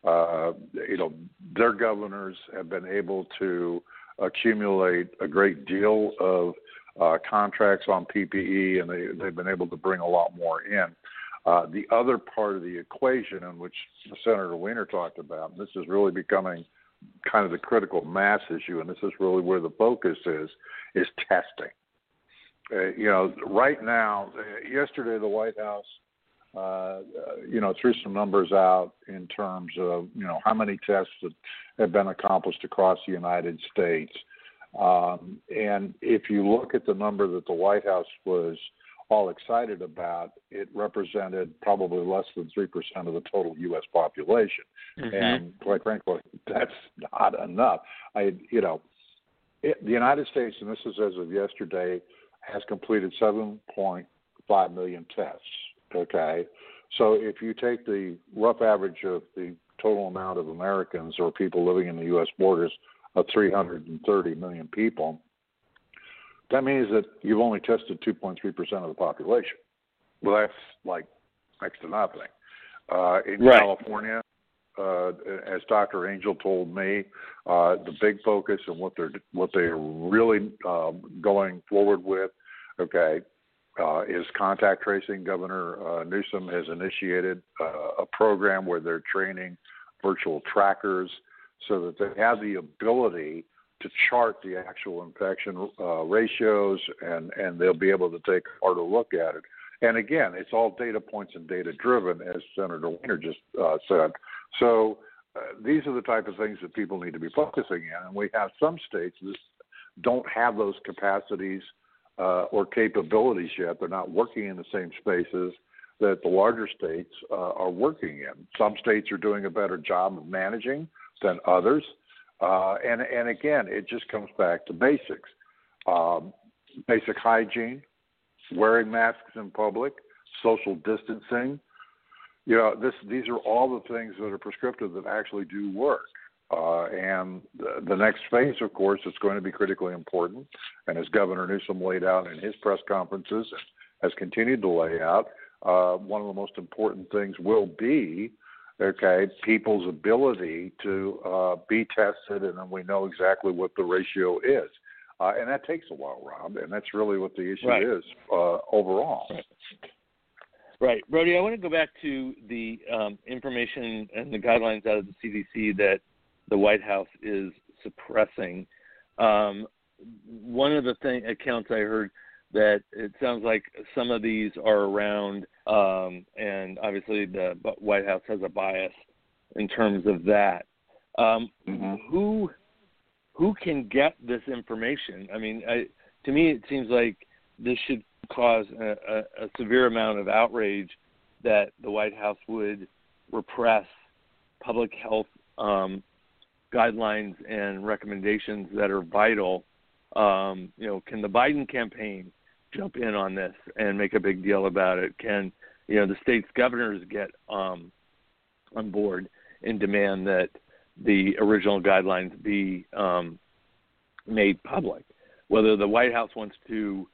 uh, you know, their governors have been able to accumulate a great deal of uh, contracts on PPE, and they, they've been able to bring a lot more in. Uh, the other part of the equation, in which Senator Wiener talked about, and this is really becoming kind of the critical mass issue, and this is really where the focus is, is testing. Uh, you know, right now, uh, yesterday the White House, uh, you know, threw some numbers out in terms of you know how many tests have been accomplished across the United States. Um, and if you look at the number that the White House was all excited about, it represented probably less than 3% of the total U.S. population. Mm-hmm. And quite frankly, that's not enough. I, you know, it, the United States, and this is as of yesterday, has completed 7.5 million tests. Okay. So if you take the rough average of the total amount of Americans or people living in the U.S. borders of 330 million people, that means that you've only tested 2.3% of the population. Well, that's like next to nothing. Uh, in right. California, uh, as Dr. Angell told me, uh, the big focus and what they're what they're really um, going forward with, okay, uh, is contact tracing. Governor uh, Newsom has initiated uh, a program where they're training virtual trackers so that they have the ability to chart the actual infection uh, ratios, and and they'll be able to take a harder look at it. And again, it's all data points and data driven, as Senator Wiener just uh, said. So uh, these are the type of things that people need to be focusing in, and we have some states that don't have those capacities uh, or capabilities yet. They're not working in the same spaces that the larger states uh, are working in. Some states are doing a better job of managing than others. Uh, and and again, it just comes back to basics: um, basic hygiene, wearing masks in public, social distancing. You know, this these are all the things that are prescriptive that actually do work. Uh, and the, the next phase, of course, is going to be critically important. And as Governor Newsom laid out in his press conferences, has continued to lay out, uh, one of the most important things will be okay, people's ability to uh, be tested, and then we know exactly what the ratio is. Uh, and that takes a while, Rob, and that's really what the issue right. is uh, overall. Right. right. Brody, I want to go back to the um, information and the guidelines out of the CDC that the White House is suppressing. Um, one of the thing, accounts I heard that it sounds like some of these are around, um, and obviously the White House has a bias in terms of that. Um, mm-hmm. Who who can get this information? I mean, I, to me, it seems like this should cause a, a, a severe amount of outrage that the White House would repress public health um, guidelines and recommendations that are vital. Um, you know, can the Biden campaign jump in on this and make a big deal about it? Can you know the state's governors get um, on board and demand that the original guidelines be um, made public? Whether the White House wants to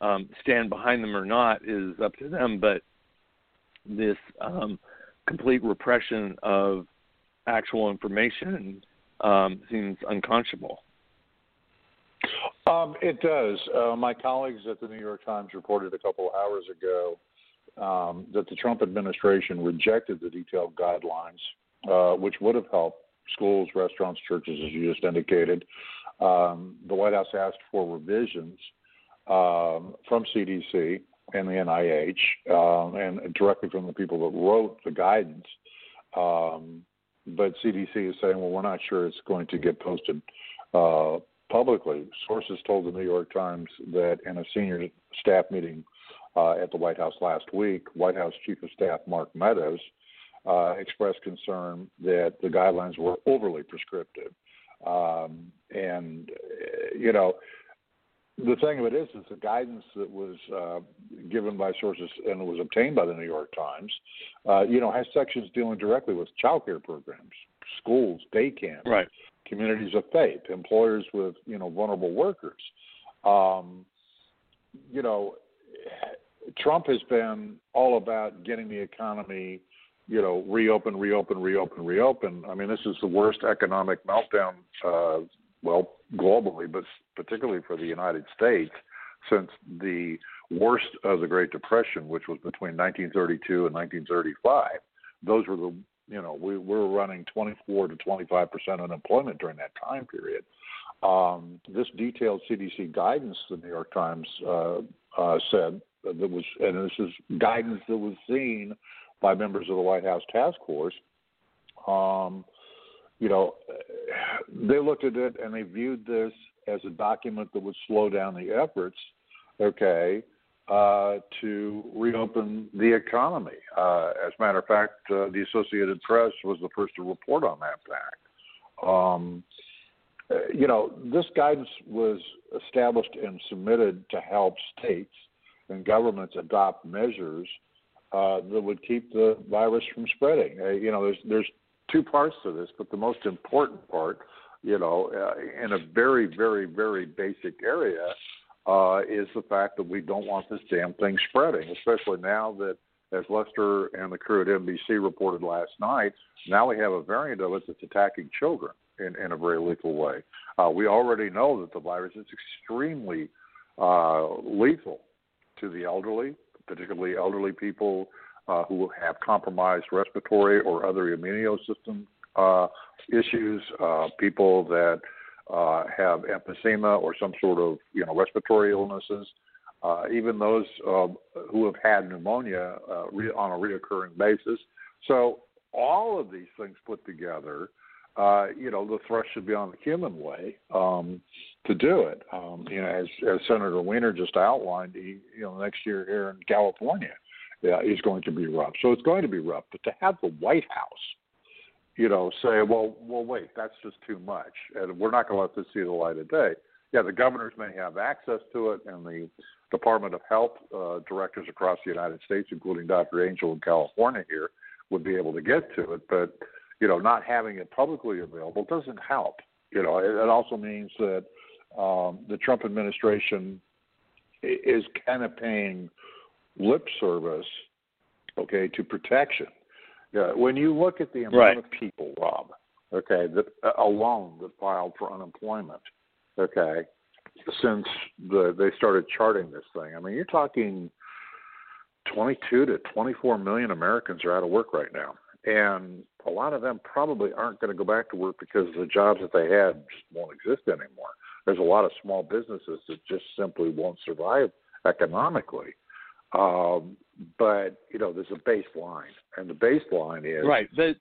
um, stand behind them or not is up to them, but this um, complete repression of actual information um, seems unconscionable. Um, it does. Uh, my colleagues at the New York Times reported a couple of hours ago um, that the Trump administration rejected the detailed guidelines, uh, which would have helped schools, restaurants, churches, as you just indicated. Um, the White House asked for revisions um, from CDC and the NIH um, and directly from the people that wrote the guidance. Um, but CDC is saying, well, we're not sure it's going to get posted uh, publicly. Sources told the New York Times that in a senior staff meeting uh, at the White House last week, White House Chief of Staff Mark Meadows uh, expressed concern that the guidelines were overly prescriptive. Um, and, uh, you know, the thing of it is, is the guidance that was uh, given by sources and was obtained by the New York Times, uh, you know, has sections dealing directly with child care programs, schools, day camps, right. Communities of faith, employers with you know vulnerable workers. Um, you know, Trump has been all about getting the economy, you know, reopen, reopen, reopen, reopen. I mean, this is the worst economic meltdown uh, well, globally, but particularly for the United States, since the worst of the Great Depression, which was between 1932 and 1935. Those were the you know we, we were running 24 to 25 percent unemployment during that time period. Um, this detailed CDC guidance, the New York Times uh, uh, said that was, and this is guidance that was seen by members of the White House task force. Um, you know, they looked at it and they viewed this as a document that would slow down the efforts, okay, uh, to reopen the economy. Uh, as a matter of fact, uh, the Associated Press was the first to report on that fact. Um, uh, you know, this guidance was established and submitted to help states and governments adopt measures uh, that would keep the virus from spreading. You know, there's there's two parts to this, but the most important part, you know, in a very, very, very basic area, uh, is the fact that we don't want this damn thing spreading, especially now that, as Lester and the crew at NBC reported last night, now we have a variant of it that's attacking children in, in a very lethal way. Uh, we already know that the virus is extremely uh, lethal to the elderly, particularly elderly people uh, who have compromised respiratory or other immune system uh, issues, uh, people that uh, have emphysema or some sort of you know respiratory illnesses, uh, even those uh, who have had pneumonia uh, re- on a reoccurring basis. So all of these things put together, uh, you know, the thrust should be on the human way um, to do it. Um, you know, as, as Senator Wiener just outlined, he, you know, next year here in California, uh, is going to be rough. So it's going to be rough. But to have the White House, you know, say, well, well, wait, that's just too much, and we're not going to let this see the light of day. Yeah, the governors may have access to it, and the Department of Health uh, directors across the United States, including Dr. Angell in California here, would be able to get to it. But you know, not having it publicly available doesn't help. You know, it, it also means that um, the Trump administration is kind of paying lip service, okay, to protection. Yeah, when you look at the amount right. of people, Rob, okay, that uh, alone that filed for unemployment, okay, since the they started charting this thing. I mean, you're talking 22 to 24 million Americans are out of work right now, and a lot of them probably aren't going to go back to work because the jobs that they had just won't exist anymore. There's a lot of small businesses that just simply won't survive economically. Um, but you know, there's a baseline, and the baseline is right. But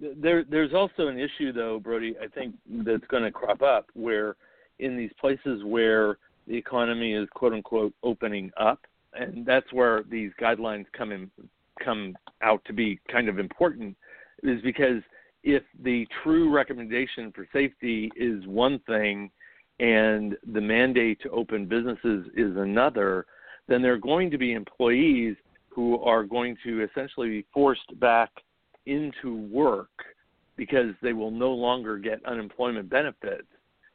there, there's also an issue, though, Brody. I think that's going to crop up where in these places where the economy is quote unquote opening up, and that's where these guidelines come in come out to be kind of important, is because if the true recommendation for safety is one thing and the mandate to open businesses is another, then there are going to be employees who are going to essentially be forced back into work because they will no longer get unemployment benefits.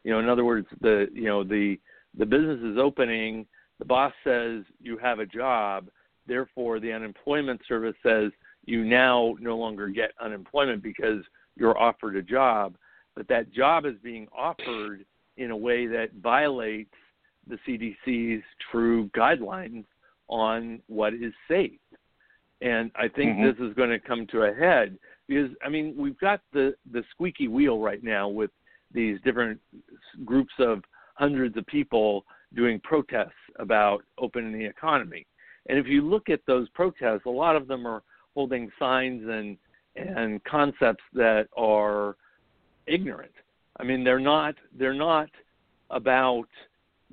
You know, in other words, the you know the the business is opening, the boss says you have a job, therefore the unemployment service says you now no longer get unemployment because you're offered a job, but that job is being offered in a way that violates the CDC's true guidelines on what is safe. And I think mm-hmm. this is going to come to a head because I mean we've got the the squeaky wheel right now with these different groups of hundreds of people doing protests about opening the economy. And if you look at those protests, a lot of them are holding signs and and concepts that are ignorant. I mean, they're not they're not about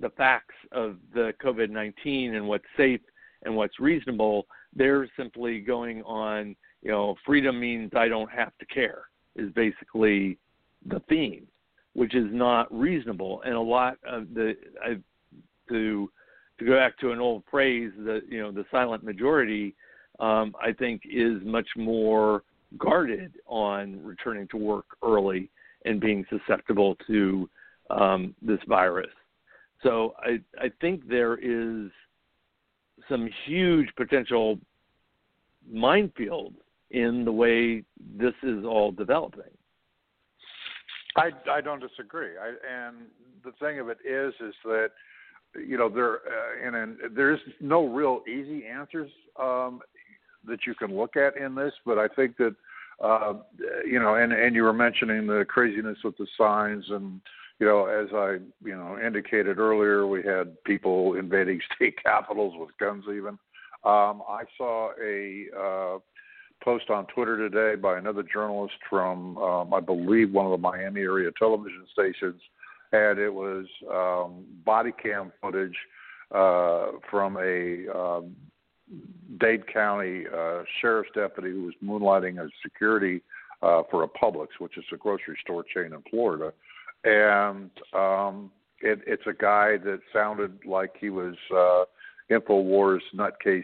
the facts of the COVID-19 and what's safe and what's reasonable. They're simply going on, you know, freedom means I don't have to care is basically the theme, which is not reasonable. And a lot of the I, to to go back to an old phrase that you know the silent majority, um, I think is much more guarded on returning to work early and being susceptible to um, this virus. So I, I think there is some huge potential minefield in the way this is all developing. I, I don't disagree. I, and the thing of it is, is that you know there uh, and, and there's no real easy answers um, that you can look at in this, but I think that uh, you know, and and you were mentioning the craziness with the signs, and you know, as I you know indicated earlier, we had people invading state capitals with guns. Even um, I saw a uh, post on Twitter today by another journalist from, um, I believe, one of the Miami area television stations, and it was um, body cam footage uh, from a um, Dade County uh, sheriff's deputy who was moonlighting as security uh, for a Publix, which is a grocery store chain in Florida, and um, it, it's a guy that sounded like he was uh, Infowars nutcase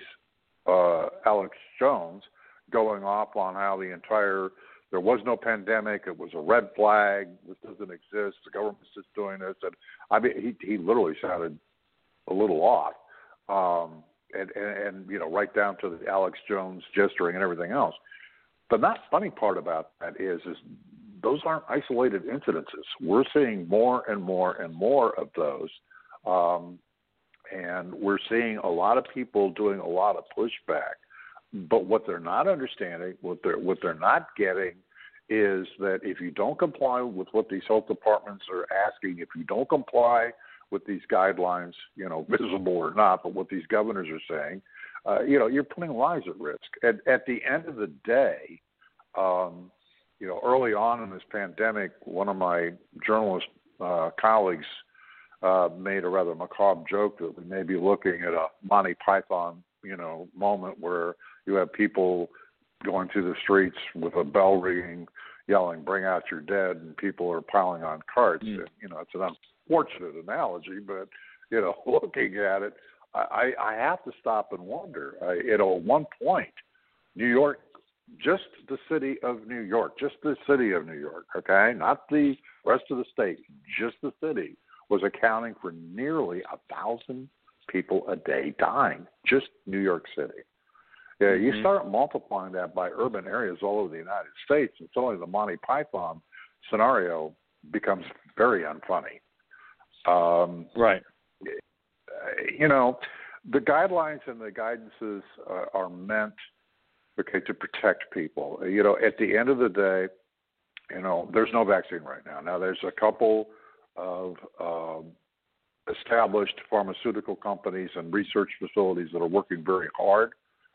uh, Alex Jones, going off on how the entire there was no pandemic. It was a red flag. This doesn't exist. The government's just doing this. And I mean, he he literally sounded a little off. Um, and, and, and you know right down to the Alex Jones gesturing and everything else. The not funny part about that is is those aren't isolated incidences. We're seeing more and more and more of those, um, and we're seeing a lot of people doing a lot of pushback. But what they're not understanding, what they're what they're not getting, is that if you don't comply with what these health departments are asking, if you don't comply with these guidelines, you know, visible or not, but what these governors are saying, uh, you know, you're putting lives at risk. At, at the end of the day, um, you know, early on in this pandemic, one of my journalist uh, colleagues uh, made a rather macabre joke that we may be looking at a Monty Python, you know, moment where you have people going through the streets with a bell ringing, yelling, "Bring out your dead," and people are piling on carts. Mm. And, you know, it's an unfortunate analogy, but you know, looking at it, I, I have to stop and wonder. I, you know, at one point, New York, just the city of New York, just the city of New York, okay, not the rest of the state, just the city was accounting for nearly a thousand people a day dying, just New York City. Yeah, mm-hmm. you start multiplying that by urban areas all over the United States, and suddenly the Monty Python scenario becomes very unfunny. Um, right. You know, the guidelines and the guidances uh, are meant, okay, to protect people. You know, at the end of the day, you know, there's no vaccine right now. Now, there's a couple of um, established pharmaceutical companies and research facilities that are working very hard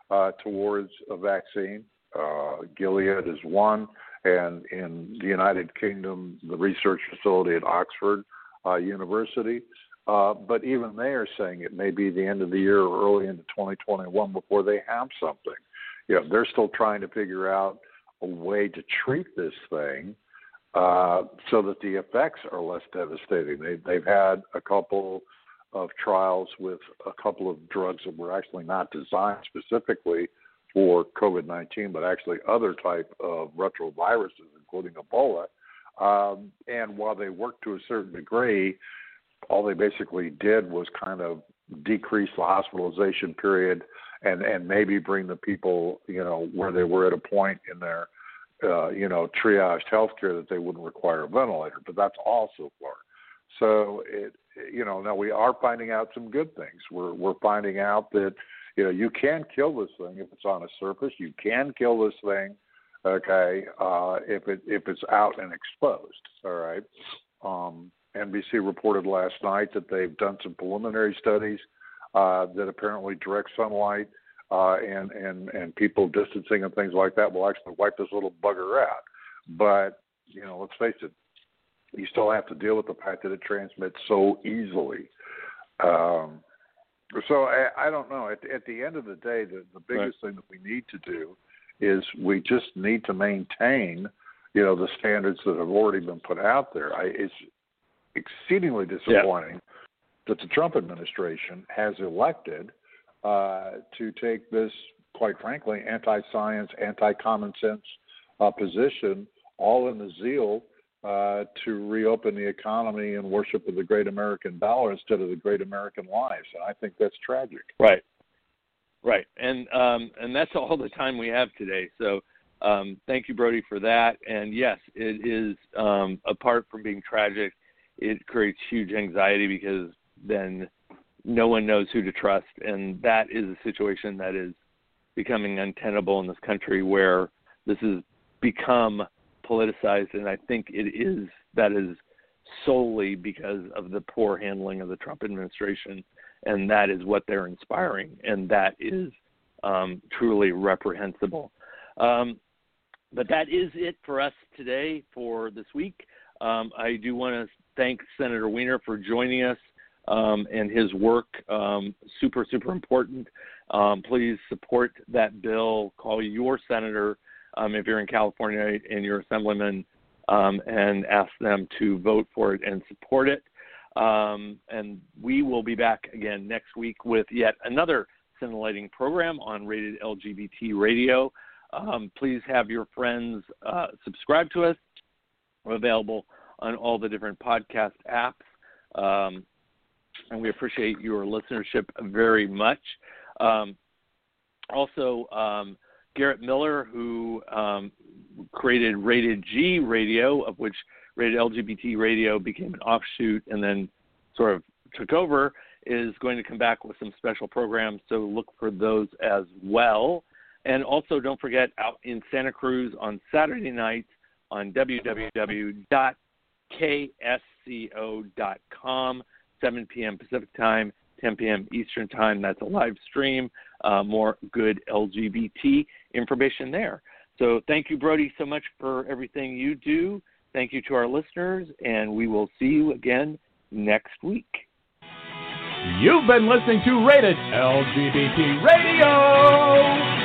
uh, towards a vaccine. Uh, Gilead is one, and in the United Kingdom, the research facility at Oxford uh, University. Uh, but even they are saying it may be the end of the year or early into 2021 before they have something. You know, they're still trying to figure out a way to treat this thing uh, so that the effects are less devastating. They, they've had a couple of trials with a couple of drugs that were actually not designed specifically for COVID-19, but actually other type of retroviruses, including Ebola. Um, and while they worked to a certain degree, all they basically did was kind of decrease the hospitalization period and and maybe bring the people you know where they were at a point in their uh, you know triaged healthcare that they wouldn't require a ventilator. But that's all so far. So it you know now we are finding out some good things. We're we're finding out that you know you can kill this thing if it's on a surface. You can kill this thing, okay, uh, if it if it's out and exposed. All right. Um, NBC reported last night that they've done some preliminary studies uh, that apparently direct sunlight uh, and and and people distancing and things like that will actually wipe this little bugger out. But you know, let's face it, you still have to deal with the fact that it transmits so easily. Um, so I, I don't know. At, at the end of the day, the, the biggest right. thing that we need to do is we just need to maintain, you know, the standards that have already been put out there. I, it's exceedingly disappointing. That the Trump administration has elected uh, to take this, quite frankly, anti-science, anti-common sense uh, position, all in the zeal uh, to reopen the economy and worship of the great American dollar instead of the great American lives, and I think that's tragic. Right, right, and um, and that's all the time we have today. So. Um, thank you, Brody, for that. And yes, it is um, apart from being tragic, it creates huge anxiety because then no one knows who to trust, and that is a situation that is becoming untenable in this country where this has become politicized, and I think it is that is solely because of the poor handling of the Trump administration, and that is what they're inspiring, and that is um, truly reprehensible. Um, but that is it for us today for this week. Um, I do want to thank Senator Wiener for joining us um, and his work. Um, super, super important. Um, please support that bill. Call your senator um, if you're in California and your assemblyman um, and ask them to vote for it and support it. Um, and we will be back again next week with yet another scintillating program on Rated LGBT Radio. please have your friends uh, subscribe to us. We're available on all the different podcast apps. And we appreciate your listenership very much. Um, also, um, Garrett Miller, who um, created Rated G Radio, of which Rated LGBT Radio became an offshoot and then sort of took over, is going to come back with some special programs. So look for those as well. And also, don't forget out in Santa Cruz on Saturday night on www ksco.com, 7 p.m. Pacific time, 10 p.m. Eastern time. That's a live stream. Uh, more good LGBT information there. So thank you, Brody, so much for everything you do. Thank you to our listeners, and we will see you again next week. You've been listening to Rated LGBT Radio.